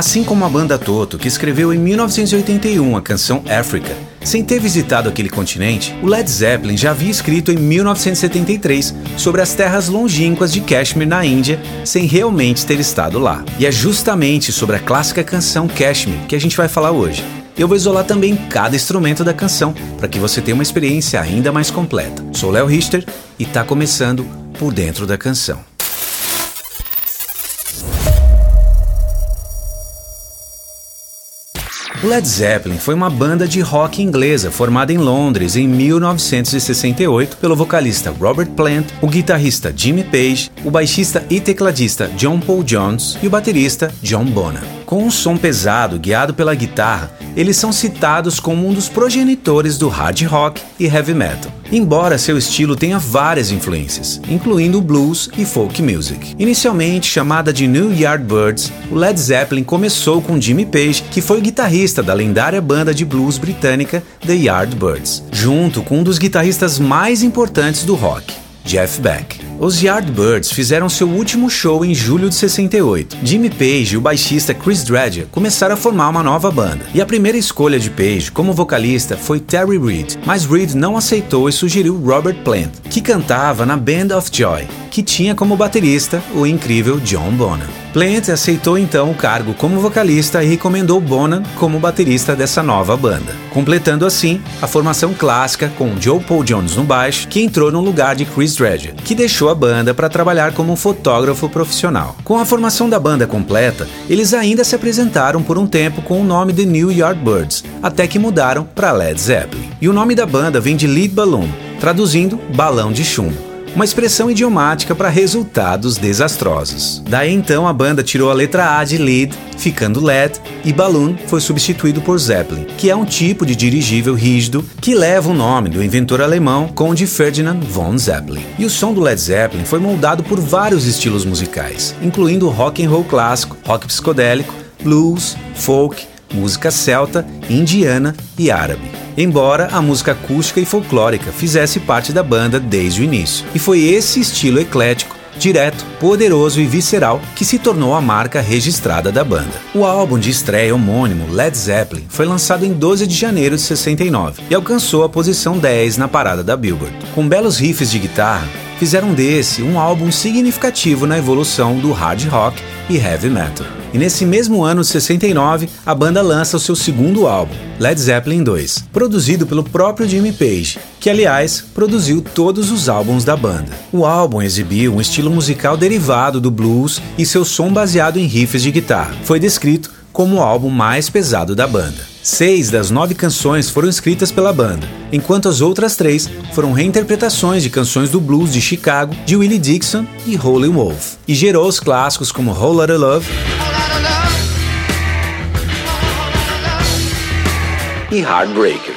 Assim como a banda Toto, que escreveu em 1981 a canção Africa, sem ter visitado aquele continente, o Led Zeppelin já havia escrito em 1973 sobre as terras longínquas de Kashmir na Índia, sem realmente ter estado lá. E é justamente sobre a clássica canção Kashmir que a gente vai falar hoje. Eu vou isolar também cada instrumento da canção para que você tenha uma experiência ainda mais completa. Sou Léo Richter e está começando por dentro da canção. O Led Zeppelin foi uma banda de rock inglesa formada em Londres em 1968 pelo vocalista Robert Plant, o guitarrista Jimmy Page, o baixista e tecladista John Paul Jones e o baterista John Bonham. Com um som pesado guiado pela guitarra, eles são citados como um dos progenitores do hard rock e heavy metal, embora seu estilo tenha várias influências, incluindo blues e folk music. Inicialmente chamada de New Yardbirds, o Led Zeppelin começou com Jimmy Page, que foi guitarrista da lendária banda de blues britânica The Yardbirds, junto com um dos guitarristas mais importantes do rock, Jeff Beck. Os Yardbirds fizeram seu último show em julho de 68. Jimmy Page e o baixista Chris Dredger começaram a formar uma nova banda. E a primeira escolha de Page como vocalista foi Terry Reid, mas Reid não aceitou e sugeriu Robert Plant, que cantava na Band of Joy, que tinha como baterista o incrível John Bonham. Plant aceitou então o cargo como vocalista e recomendou Bonham como baterista dessa nova banda, completando assim a formação clássica com Joe Paul Jones no baixo, que entrou no lugar de Chris Dredger, que deixou a banda para trabalhar como fotógrafo profissional. Com a formação da banda completa, eles ainda se apresentaram por um tempo com o nome de New Yardbirds, até que mudaram para Led Zeppelin. E o nome da banda vem de Lead Balloon, traduzindo balão de chumbo uma expressão idiomática para resultados desastrosos. Daí então a banda tirou a letra A de lead, ficando LED, e balloon foi substituído por Zeppelin, que é um tipo de dirigível rígido que leva o nome do inventor alemão Conde Ferdinand von Zeppelin. E o som do Led Zeppelin foi moldado por vários estilos musicais, incluindo rock and roll clássico, rock psicodélico, blues, folk, música celta, indiana e árabe embora a música acústica e folclórica fizesse parte da banda desde o início. E foi esse estilo eclético direto, poderoso e visceral que se tornou a marca registrada da banda. O álbum de estreia homônimo Led Zeppelin foi lançado em 12 de janeiro de 69 e alcançou a posição 10 na parada da Billboard. Com belos riffs de guitarra, fizeram desse um álbum significativo na evolução do hard rock e heavy metal. E nesse mesmo ano de 69, a banda lança o seu segundo álbum, Led Zeppelin 2, produzido pelo próprio Jimmy Page, que aliás produziu todos os álbuns da banda. O álbum exibiu um estilo musical derivado do blues e seu som baseado em riffs de guitarra. Foi descrito como o álbum mais pesado da banda. Seis das nove canções foram escritas pela banda, enquanto as outras três foram reinterpretações de canções do blues de Chicago, de Willie Dixon e Holy Wolf, e gerou os clássicos como Whole Lotta Love e Heartbreaker.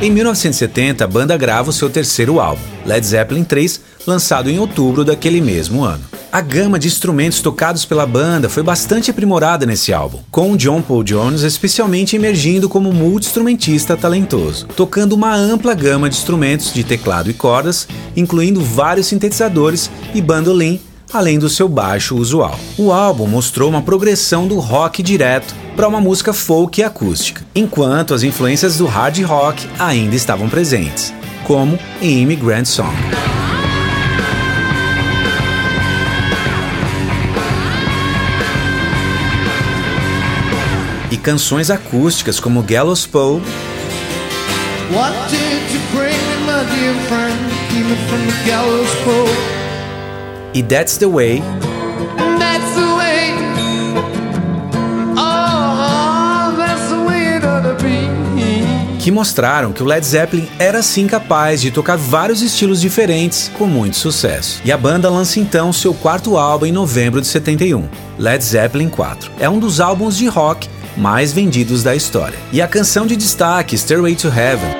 Em 1970, a banda grava o seu terceiro álbum, Led Zeppelin 3, lançado em outubro daquele mesmo ano. A gama de instrumentos tocados pela banda foi bastante aprimorada nesse álbum, com John Paul Jones especialmente emergindo como multi-instrumentista talentoso, tocando uma ampla gama de instrumentos de teclado e cordas, incluindo vários sintetizadores e bandolim, além do seu baixo usual. O álbum mostrou uma progressão do rock direto para uma música folk e acústica, enquanto as influências do hard rock ainda estavam presentes, como em Immigrant Song. E canções acústicas como Gallows Pole e That's the Way. That's the way. Oh, that's the way. Que mostraram que o Led Zeppelin era sim capaz de tocar vários estilos diferentes com muito sucesso. E a banda lança então seu quarto álbum em novembro de 71, Led Zeppelin 4. É um dos álbuns de rock mais vendidos da história. E a canção de destaque, Stairway to Heaven.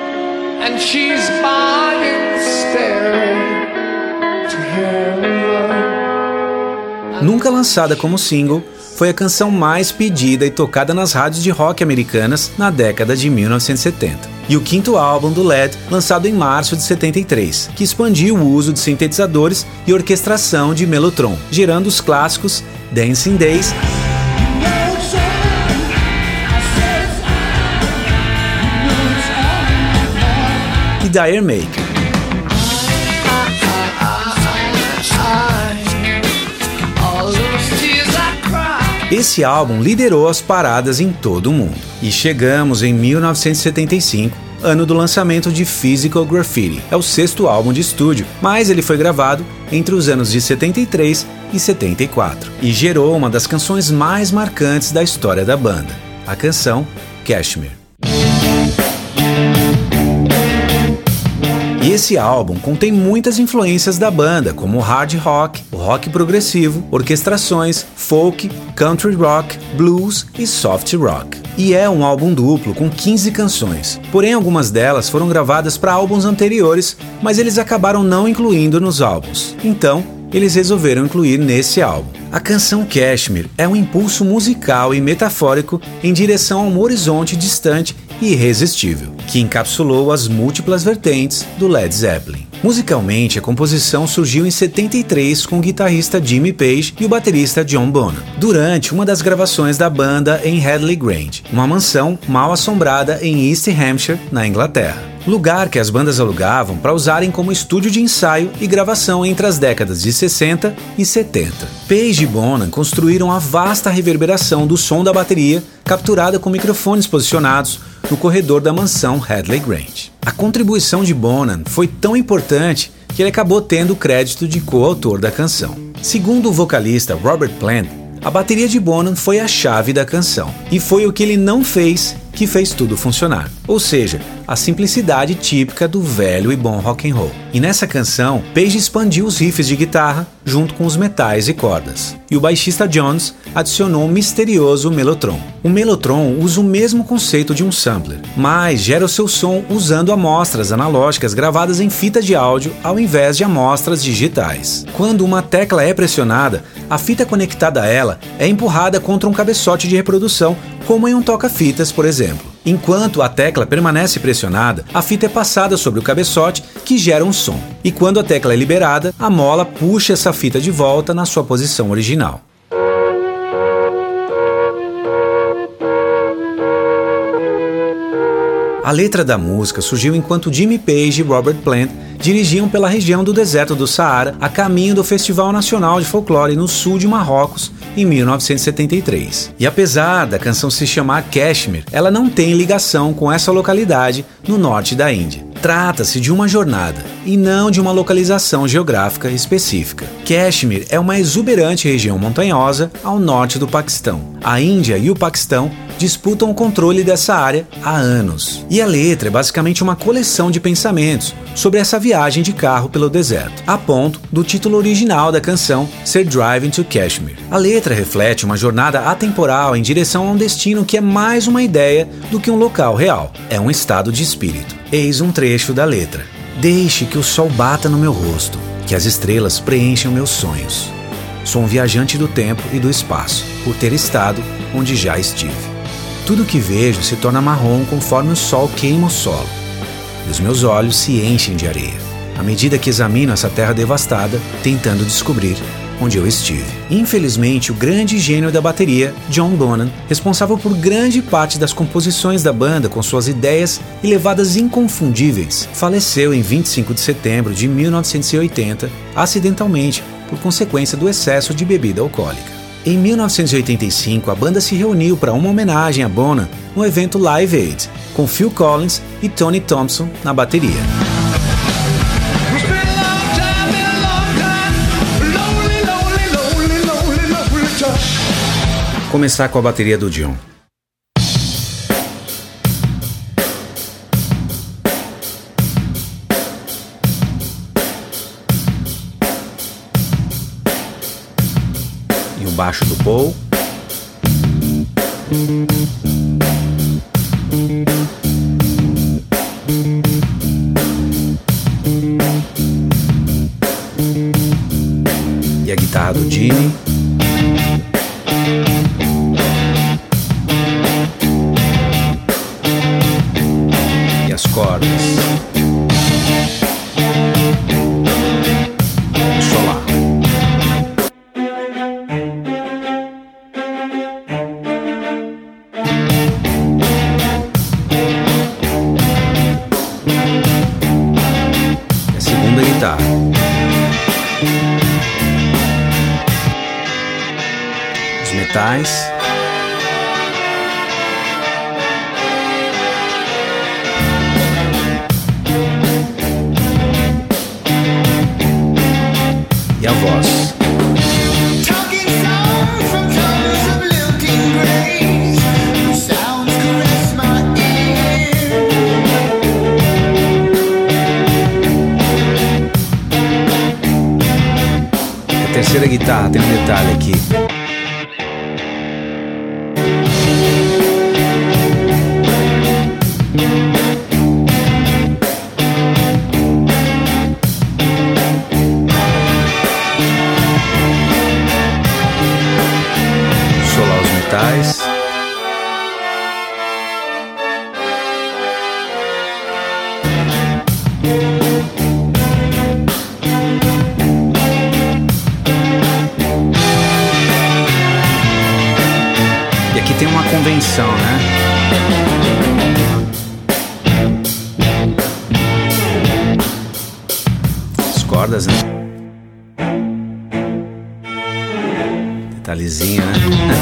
Nunca lançada como single, foi a canção mais pedida e tocada nas rádios de rock americanas na década de 1970. e o quinto álbum do LED, lançado em março de 73, que expandiu o uso de sintetizadores e orquestração de Mellotron, gerando os clássicos Dancing Days e Dire Maker. Esse álbum liderou as paradas em todo o mundo. E chegamos em 1975, ano do lançamento de Physical Graffiti. É o sexto álbum de estúdio, mas ele foi gravado entre os anos de 73 e 74 e gerou uma das canções mais marcantes da história da banda, a canção Cashmere. Esse álbum contém muitas influências da banda, como hard rock, rock progressivo, orquestrações, folk, country rock, blues e soft rock. E é um álbum duplo com 15 canções. Porém, algumas delas foram gravadas para álbuns anteriores, mas eles acabaram não incluindo nos álbuns. Então, eles resolveram incluir nesse álbum. A canção Kashmir é um impulso musical e metafórico em direção a um horizonte distante irresistível, que encapsulou as múltiplas vertentes do Led Zeppelin. Musicalmente, a composição surgiu em 73 com o guitarrista Jimmy Page e o baterista John Bonham, durante uma das gravações da banda em Headley Grange, uma mansão mal assombrada em East Hampshire, na Inglaterra lugar que as bandas alugavam para usarem como estúdio de ensaio e gravação entre as décadas de 60 e 70. Page e Bonham construíram a vasta reverberação do som da bateria, capturada com microfones posicionados no corredor da mansão Hadley Grange. A contribuição de Bonham foi tão importante que ele acabou tendo o crédito de coautor da canção. Segundo o vocalista Robert Plant, a bateria de Bonham foi a chave da canção, e foi o que ele não fez que fez tudo funcionar. Ou seja, a simplicidade típica do velho e bom rock and roll. E nessa canção, Page expandiu os riffs de guitarra junto com os metais e cordas. E o baixista Jones adicionou um misterioso Mellotron. O Mellotron usa o mesmo conceito de um sampler, mas gera o seu som usando amostras analógicas gravadas em fita de áudio ao invés de amostras digitais. Quando uma tecla é pressionada, a fita conectada a ela é empurrada contra um cabeçote de reprodução, como em um toca-fitas, por exemplo. Enquanto a tecla permanece pressionada, a fita é passada sobre o cabeçote, que gera um som. E quando a tecla é liberada, a mola puxa essa fita de volta na sua posição original. A letra da música surgiu enquanto Jimmy Page e Robert Plant dirigiam pela região do deserto do Saara a caminho do Festival Nacional de Folclore no sul de Marrocos em 1973. E apesar da canção se chamar Kashmir, ela não tem ligação com essa localidade no norte da Índia. Trata-se de uma jornada e não de uma localização geográfica específica. Kashmir é uma exuberante região montanhosa ao norte do Paquistão. A Índia e o Paquistão disputam o controle dessa área há anos. E a letra é basicamente uma coleção de pensamentos sobre essa viagem de carro pelo deserto, a ponto do título original da canção ser Driving to Kashmir. A letra reflete uma jornada atemporal em direção a um destino que é mais uma ideia do que um local real, é um estado de espírito. Eis um trecho da letra: Deixe que o sol bata no meu rosto, que as estrelas preencham meus sonhos. Sou um viajante do tempo e do espaço, por ter estado onde já estive. Tudo que vejo se torna marrom conforme o sol queima o solo, e os meus olhos se enchem de areia, à medida que examino essa terra devastada, tentando descobrir onde eu estive. Infelizmente, o grande gênio da bateria, John Bonham, responsável por grande parte das composições da banda com suas ideias e levadas inconfundíveis, faleceu em 25 de setembro de 1980, acidentalmente, por consequência do excesso de bebida alcoólica. Em 1985, a banda se reuniu para uma homenagem a Bona no evento Live Aid, com Phil Collins e Tony Thompson na bateria. Começar com a bateria do John. Baixo do Paul. E a guitarra do Jimmy. E a cordas. E a voz. A terceira guitarra tem um detalhe aqui. Aqui tem uma convenção, né? As cordas, né? Detalhezinho, né?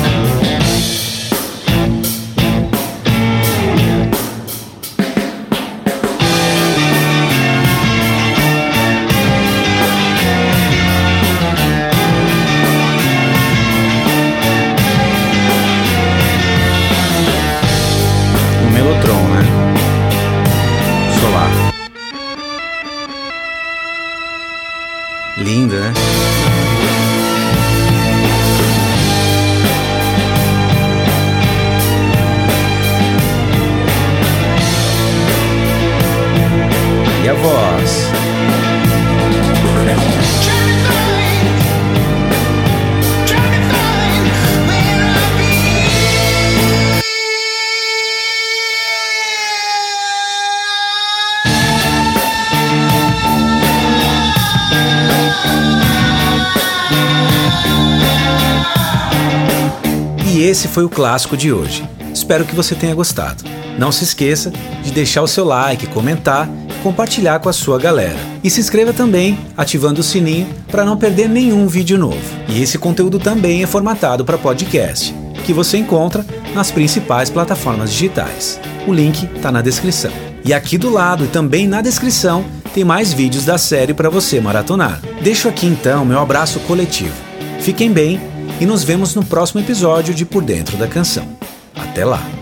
Linda, né? E a voz? E esse foi o clássico de hoje. Espero que você tenha gostado. Não se esqueça de deixar o seu like, comentar e compartilhar com a sua galera. E se inscreva também, ativando o sininho para não perder nenhum vídeo novo. E esse conteúdo também é formatado para podcast, que você encontra nas principais plataformas digitais. O link está na descrição. E aqui do lado e também na descrição tem mais vídeos da série para você maratonar. Deixo aqui então meu abraço coletivo. Fiquem bem e nos vemos no próximo episódio de Por Dentro da Canção. Até lá!